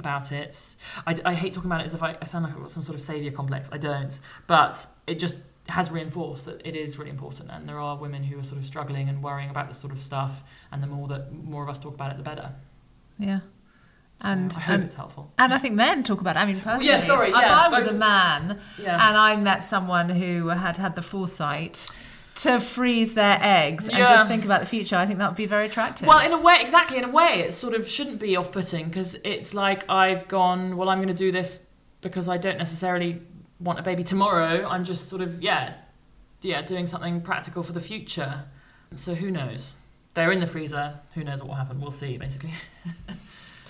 about it. I, I hate talking about it as if I, I sound like I've got some sort of saviour complex. I don't. But it just has reinforced that it is really important, and there are women who are sort of struggling and worrying about this sort of stuff. And the more that more of us talk about it, the better. yeah. So And I hope and, it's helpful. and I think men talk about it. I mean, personally, yeah, sorry, if I was but- a man Yeah. and I met someone who had had the foresight to freeze their eggs and just think about the future, I think that would be very attractive. Well, in a way, exactly. In a way, it sort of shouldn't be off-putting because it's like I've gone. Well, I'm going to do this because I don't necessarily want a baby tomorrow. I'm just sort of yeah, yeah, doing something practical for the future. So who knows? They're in the freezer. Who knows what will happen? We'll see. Basically.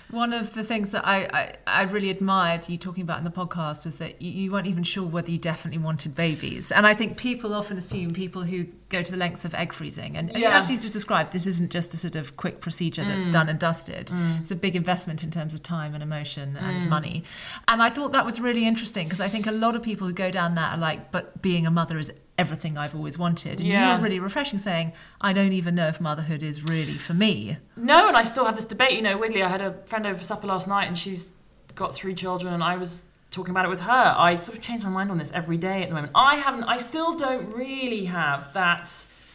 One of the things that I, I, I really admired you talking about in the podcast was that you, you weren't even sure whether you definitely wanted babies. And I think people often assume people who go to the lengths of egg freezing, and, you have to describe this isn't just a sort of quick procedure that's mm. done and dusted. Mm. It's a big investment in terms of time and emotion and mm. money. And I thought that was really interesting because I think a lot of people who go down that are like, but being a mother is everything I've always wanted. And Yeah. you're really refreshing saying, I don't even know if motherhood is really for me. No, and I still have this debate. You know, weirdly, I had a friend over for supper last night, and she's got three children, and I was talking about it with her. I sort of change my mind on this every day at the moment. I haven't. I still don't really have that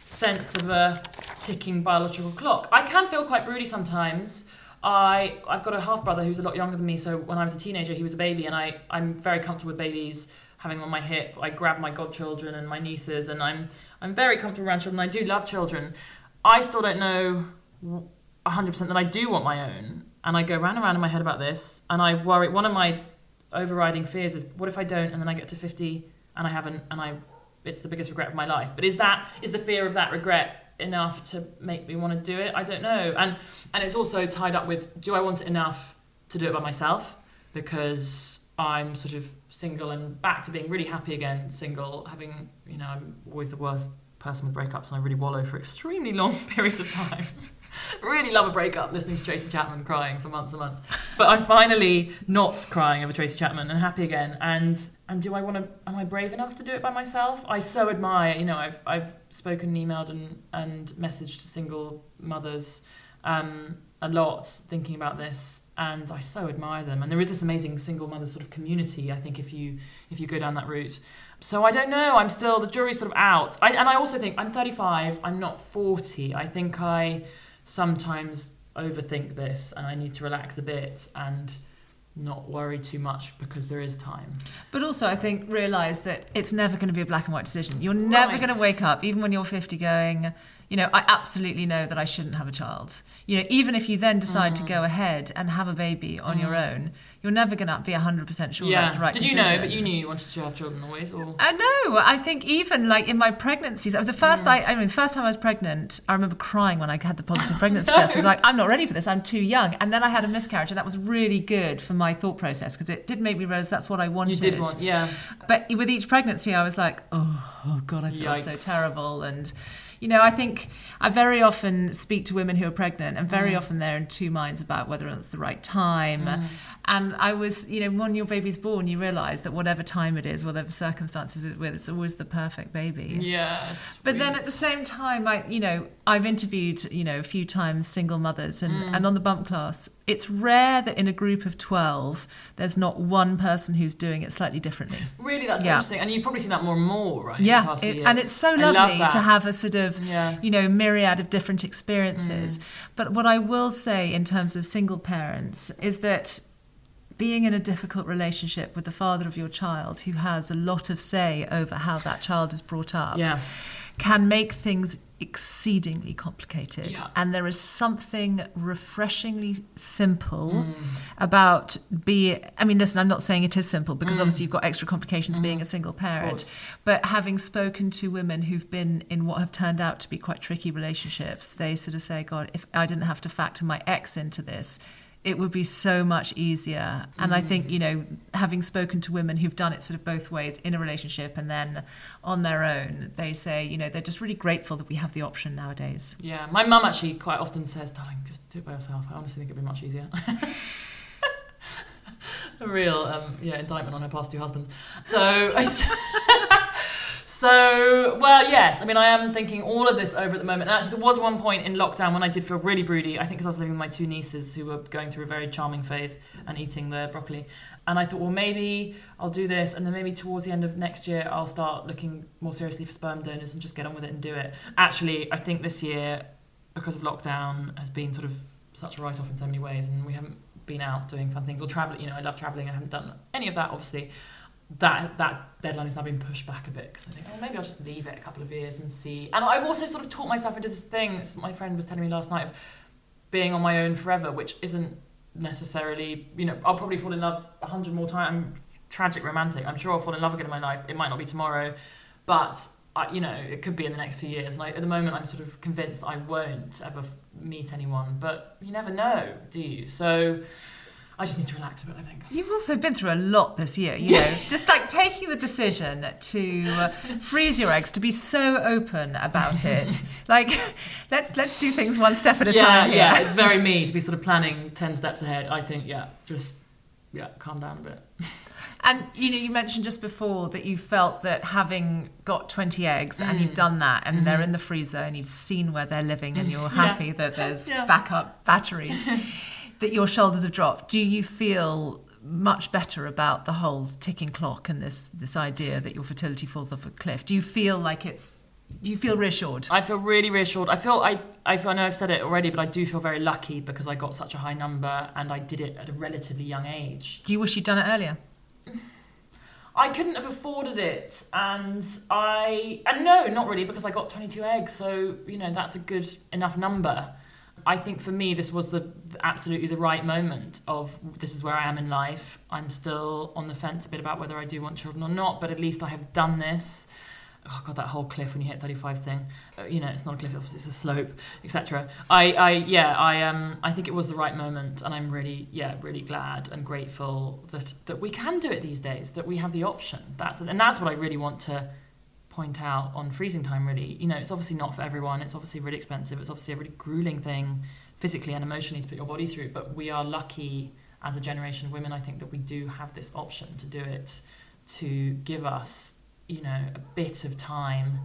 sense of a ticking biological clock. I can feel quite broody sometimes. I I've got a half brother who's a lot younger than me. So when I was a teenager, he was a baby, and I I'm very comfortable with babies having them on my hip. I grab my godchildren and my nieces, and I'm I'm very comfortable around children. I do love children. I still don't know 100% that I do want my own. And I go round and round in my head about this. And I worry, one of my overriding fears is what if I don't and then I get to 50 and I haven't and I it's the biggest regret of my life. But is that is the fear of that regret enough to make me want to do it? I don't know. And and it's also tied up with do I want it enough to do it by myself? Because I'm sort of single and back to being really happy again, single, having, you know, I'm always the worst person with breakups and I really wallow for extremely long periods of time. really love a breakup, listening to Tracy Chapman crying for months and months. But I'm finally not crying over Tracy Chapman and happy again. And and do I want to? Am I brave enough to do it by myself? I so admire. You know, I've I've spoken, emailed, and and messaged to single mothers um, a lot, thinking about this. And I so admire them. And there is this amazing single mother sort of community. I think if you if you go down that route. So I don't know. I'm still the jury's sort of out. I, and I also think I'm 35. I'm not 40. I think I sometimes overthink this and I need to relax a bit and not worry too much because there is time. But also, I think realize that it's never going to be a black and white decision. You're never Right. going to wake up, even when you're 50, going, you know, I absolutely know that I shouldn't have a child. You know, even if you then decide Mm. to go ahead and have a baby on your own, you're never going to be 100% sure that's the right Did you decision. know? But you knew you wanted to have children always, or I know. I think even like in my pregnancies, the first I, I mean, the first time I was pregnant, I remember crying when I had the positive pregnancy test. I was like, I'm not ready for this. I'm too young. And then I had a miscarriage, and that was really good for my thought process because it did make me realize that's what I wanted. you did want, yeah. But with each pregnancy, I was like, oh, oh God, I feel so terrible. And, you know, I think I very often speak to women who are pregnant, and Mm. very often they're in two minds about whether it's the right time. Mm. And I was, you know, when your baby's born, you realise that whatever time it is, whatever circumstances it's with, it's always the perfect baby. Yeah. But then at the same time, I, you know, I've interviewed, you know, a few times single mothers, and, Mm. and on the bump class, it's rare that in a group of twelve, there's not one person who's doing it slightly differently. really, that's Yeah. interesting, and you've probably seen that more and more, right? Yeah, it- and it's so I love lovely to have a sort of, Yeah. you know, myriad of different experiences. Mm. But what I will say in terms of single parents is that being in a difficult relationship with the father of your child who has a lot of say over how that child is brought up Yeah. can make things exceedingly complicated. Yeah. And there is something refreshingly simple Mm. about be I mean listen I'm not saying it is simple Mm. because obviously you've got extra complications being Mm-hmm. a single parent but having spoken to women who've been in what have turned out to be quite tricky relationships they sort of say god if I didn't have to factor my ex into this it would be so much easier and i think you know having spoken to women who've done it sort of both ways in a relationship and then on their own they say you know they're just really grateful that we have the option nowadays Yeah, my mum actually quite often says, "Darling, just do it by yourself." I honestly think it'd be much easier. A real, um, yeah, indictment on her past two husbands. So, I so well, yes. I mean, I am thinking all of this over at the moment. And actually, there was one point in lockdown when I did feel really broody. I think because I was living with my two nieces who were going through a very charming phase and eating their broccoli. And I thought, well, maybe I'll do this, and then maybe towards the end of next year, I'll start looking more seriously for sperm donors and just get on with it and do it. Actually, I think this year, because of lockdown, has been sort of such a write off in so many ways, and we haven't been out doing fun things or traveling. You know, I love traveling. I haven't done any of that, obviously. That that deadline has now been pushed back a bit because I think, oh, maybe I'll just leave it a couple of years and see. And I've also sort of taught myself into this thing. My friend was telling me last night of being on my own forever, which isn't necessarily, you know, I'll probably fall in love a hundred more times. I'm tragic romantic. I'm sure I'll fall in love again in my life. It might not be tomorrow, but I, you know, it could be in the next few years. And I, at the moment, I'm sort of convinced I won't ever meet anyone. But you never know, do you? So I just need to relax a bit. I think. You've also been through a lot this year, you know, just like taking the decision to uh, freeze your eggs, to be so open about it. like, let's let's do things one step at a yeah, time. here. yeah, it's very me to be sort of planning ten steps ahead. I think, yeah, just yeah, calm down a bit. And you know, you mentioned just before that you felt that having got 20 eggs and Mm. you've done that and Mm-hmm. they're in the freezer and you've seen where they're living and you're happy that there's Yeah. backup batteries, that your shoulders have dropped. Do you feel much better about the whole ticking clock and this this idea that your fertility falls off a cliff? Do you feel like it's do you feel reassured? I feel really reassured. I feel I, I feel I know I've said it already, but I do feel very lucky because I got such a high number and I did it at a relatively young age. Do you wish you'd done it earlier? I couldn't have afforded it, and I and no, not really because I got 22 eggs, so you know that's a good enough number. I think for me this was the absolutely the right moment of this is where I am in life. I'm still on the fence a bit about whether I do want children or not, but at least I have done this. Oh god, that whole cliff when you hit 35 thing. Uh, you know, it's not a cliff, obviously it's a slope, etc. I, I, yeah, I, um, I think it was the right moment, and I'm really, yeah, really glad and grateful that that we can do it these days. That we have the option. That's and that's what I really want to point out on freezing time. Really, you know, it's obviously not for everyone. It's obviously really expensive. It's obviously a really grueling thing, physically and emotionally, to put your body through. But we are lucky as a generation of women. I think that we do have this option to do it, to give us you know a bit of time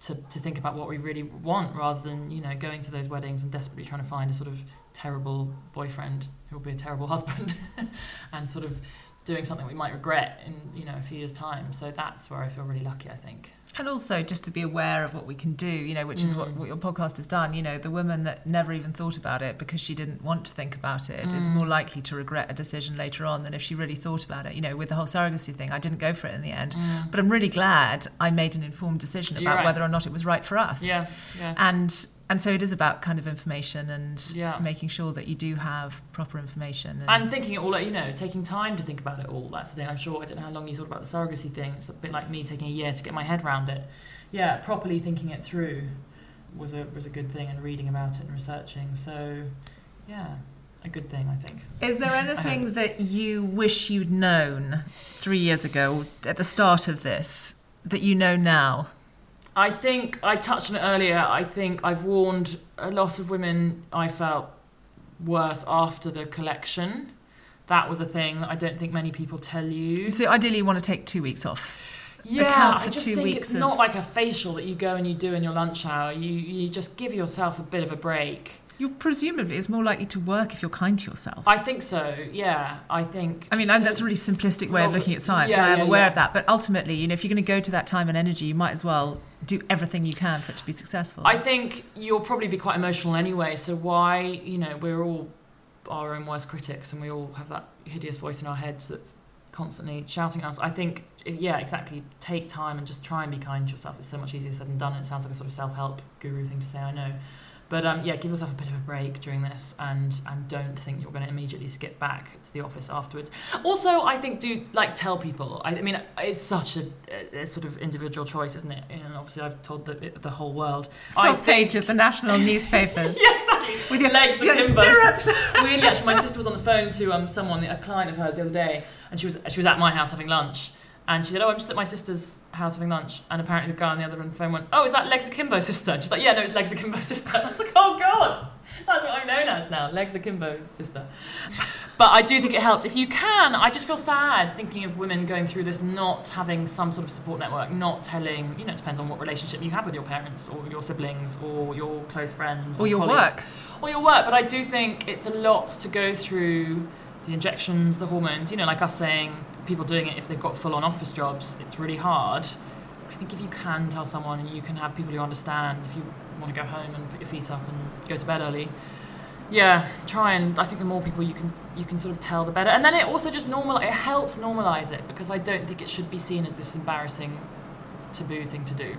to, to think about what we really want rather than you know going to those weddings and desperately trying to find a sort of terrible boyfriend who will be a terrible husband and sort of doing something we might regret in you know a few years time so that's where I feel really lucky I think And also just to be aware of what we can do, you know, which is what, mm. what your podcast has done. You know, the woman that never even thought about it because she didn't want to think about it is mm. more likely to regret a decision later on than if she really thought about it. You know, with the whole surrogacy thing, I didn't go for it in the end. Mm. But I'm really glad I made an informed decision about right. whether or not it was right for us. Yeah, yeah. And and so it is about kind of information and Yeah. making sure that you do have proper information. And thinking it all, out, you know, taking time to think about it all. That's the thing. I'm sure. I don't know how long you thought about the surrogacy thing. It's a bit like me taking a year to get my head around it. Yeah, properly thinking it through was a was a good thing, and reading about it and researching. So, yeah, a good thing, I think. Is there anything that you wish you'd known three years ago at the start of this that you know now? I think I touched on it earlier. I think I've warned a lot of women. I felt worse after the collection. That was a thing that I don't think many people tell you. So ideally, you want to take two weeks off. Yeah, I just two think weeks it's of- not like a facial that you go and you do in your lunch hour. You you just give yourself a bit of a break. You presumably is more likely to work if you're kind to yourself. I think so. Yeah, I think. I mean, I'm, that's a really simplistic way of looking at science. yeah, I am yeah, aware yeah. of that, but ultimately, you know, if you're going to go to that time and energy, you might as well do everything you can for it to be successful. I think you'll probably be quite emotional anyway. So why, you know, we're all our own worst critics, and we all have that hideous voice in our heads that's constantly shouting at us. I think, yeah, exactly. Take time and just try and be kind to yourself. It's so much easier said than done. It sounds like a sort of self-help guru thing to say. I know. But um, yeah, give yourself a bit of a break during this, and and don't think you're going to immediately skip back to the office afterwards. Also, I think do like tell people. I, I mean, it's such a, a, sort of individual choice, isn't it? And obviously, I've told the the whole world. Front page of the national newspapers. yeah, exactly. With your legs your akimbo. stirrups. Weirdly, actually, my sister was on the phone to um, someone, a client of hers, the other day, and she was she was at my house having lunch, and she said, "Oh, I'm just at my sister's house having lunch," and apparently the guy on the other end of the phone went, "Oh, is that Legs Akimbo sister?" And she's like, "Yeah, no, it's Legs Akimbo sister." I was like, "Oh God." That's what I'm known as now, Legs Akimbo sister. But I do think it helps. If you can, I just feel sad thinking of women going through this not having some sort of support network, not telling, you know, it depends on what relationship you have with your parents or your siblings or your close friends Or your colleagues. work. Or your work. But I do think it's a lot to go through the injections, the hormones, you know, like us saying, people doing it if they've got full on office jobs, it's really hard. I think if you can tell someone and you can have people who understand, if you want to go home and put your feet up and go to bed early, yeah, try and I think the more people you can you can sort of tell the better. And then it also just normal it helps normalize it because I don't think it should be seen as this embarrassing taboo thing to do.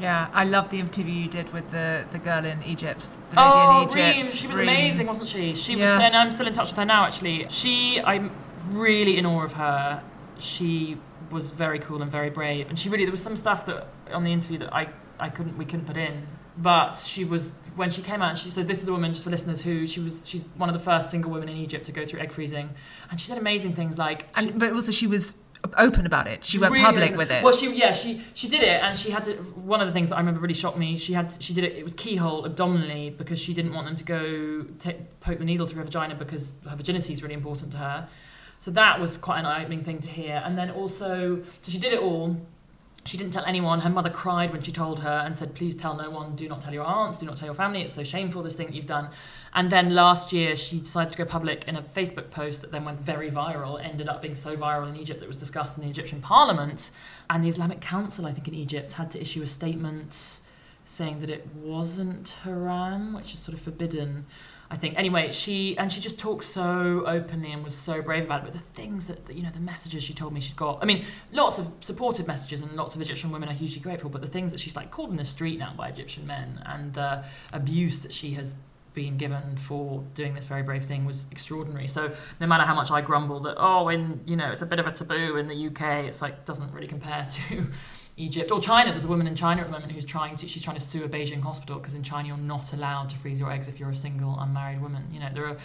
Yeah, I love the interview you did with the, the girl in Egypt, the lady Oh, in Egypt. Reem, she was Reem. amazing, wasn't she? She was, and I'm still in touch with her now. Actually, she, I'm really in awe of her. She was very cool and very brave, and she really there was some stuff that on the interview that I, I couldn't, we couldn't put in. But she was when she came out. She said, "This is a woman, just for listeners, who she was. She's one of the first single women in Egypt to go through egg freezing, and she said amazing things like. And, she- but also, she was open about it. She went really public open. with it. Well, she yeah she she did it, and she had to. One of the things that I remember really shocked me. She had she did it. It was keyhole abdominally because she didn't want them to go take, poke the needle through her vagina because her virginity is really important to her. So that was quite an eye-opening thing to hear. And then also, so she did it all. She didn't tell anyone. Her mother cried when she told her and said, "Please tell no one. Do not tell your aunts. Do not tell your family. It's so shameful this thing that you've done." And then last year, she decided to go public in a Facebook post that then went very viral. Ended up being so viral in Egypt that it was discussed in the Egyptian Parliament, and the Islamic Council, I think, in Egypt had to issue a statement saying that it wasn't haram, which is sort of forbidden. I think. Anyway, she and she just talked so openly and was so brave about it. But the things that, that you know, the messages she told me she'd got. I mean, lots of supportive messages, and lots of Egyptian women are hugely grateful. But the things that she's like called in the street now by Egyptian men, and the abuse that she has been given for doing this very brave thing was extraordinary. So no matter how much I grumble that oh, in you know, it's a bit of a taboo in the UK, it's like doesn't really compare to. Egypt or China. There's a woman in China at the moment who's trying to. She's trying to sue a Beijing hospital because in China you're not allowed to freeze your eggs if you're a single unmarried woman. You know there are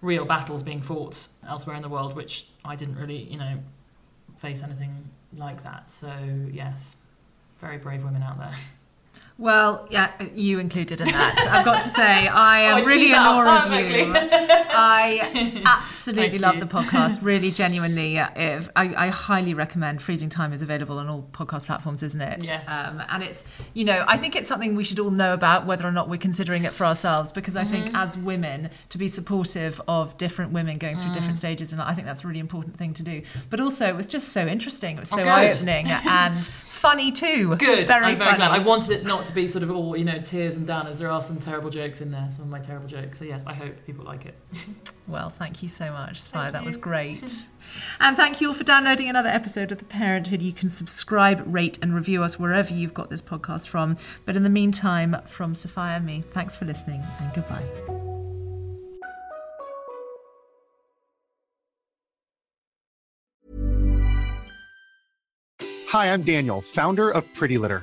real battles being fought elsewhere in the world, which I didn't really, you know, face anything like that. So yes, very brave women out there. Well, yeah, you included in that. I've got to say, I am Oh, really in awe of you. I absolutely love you. the podcast. Really, genuinely, uh, if, I, I highly recommend. Freezing Time is available on all podcast platforms, isn't it? Yes. Um, and it's, you know, I think it's something we should all know about, whether or not we're considering it for ourselves. Because I Mm-hmm. think as women, to be supportive of different women going through Mm. different stages, and I think that's a really important thing to do. But also, it was just so interesting. It was so Oh, eye-opening and funny too. Good. Very I'm very funny. glad. I wanted it not to be sort of all, you know, tears and downers. There are some terrible jokes in there, some of my terrible jokes. So yes, I hope people like it. Well, thank you so much, Spy. Thank that was great. and thank you all for downloading another episode of The Parenthood. You can subscribe, rate, and review us wherever you've got this podcast from. But in the meantime, from Sophia and me, thanks for listening and goodbye. Hi, I'm Daniel, founder of Pretty Litter.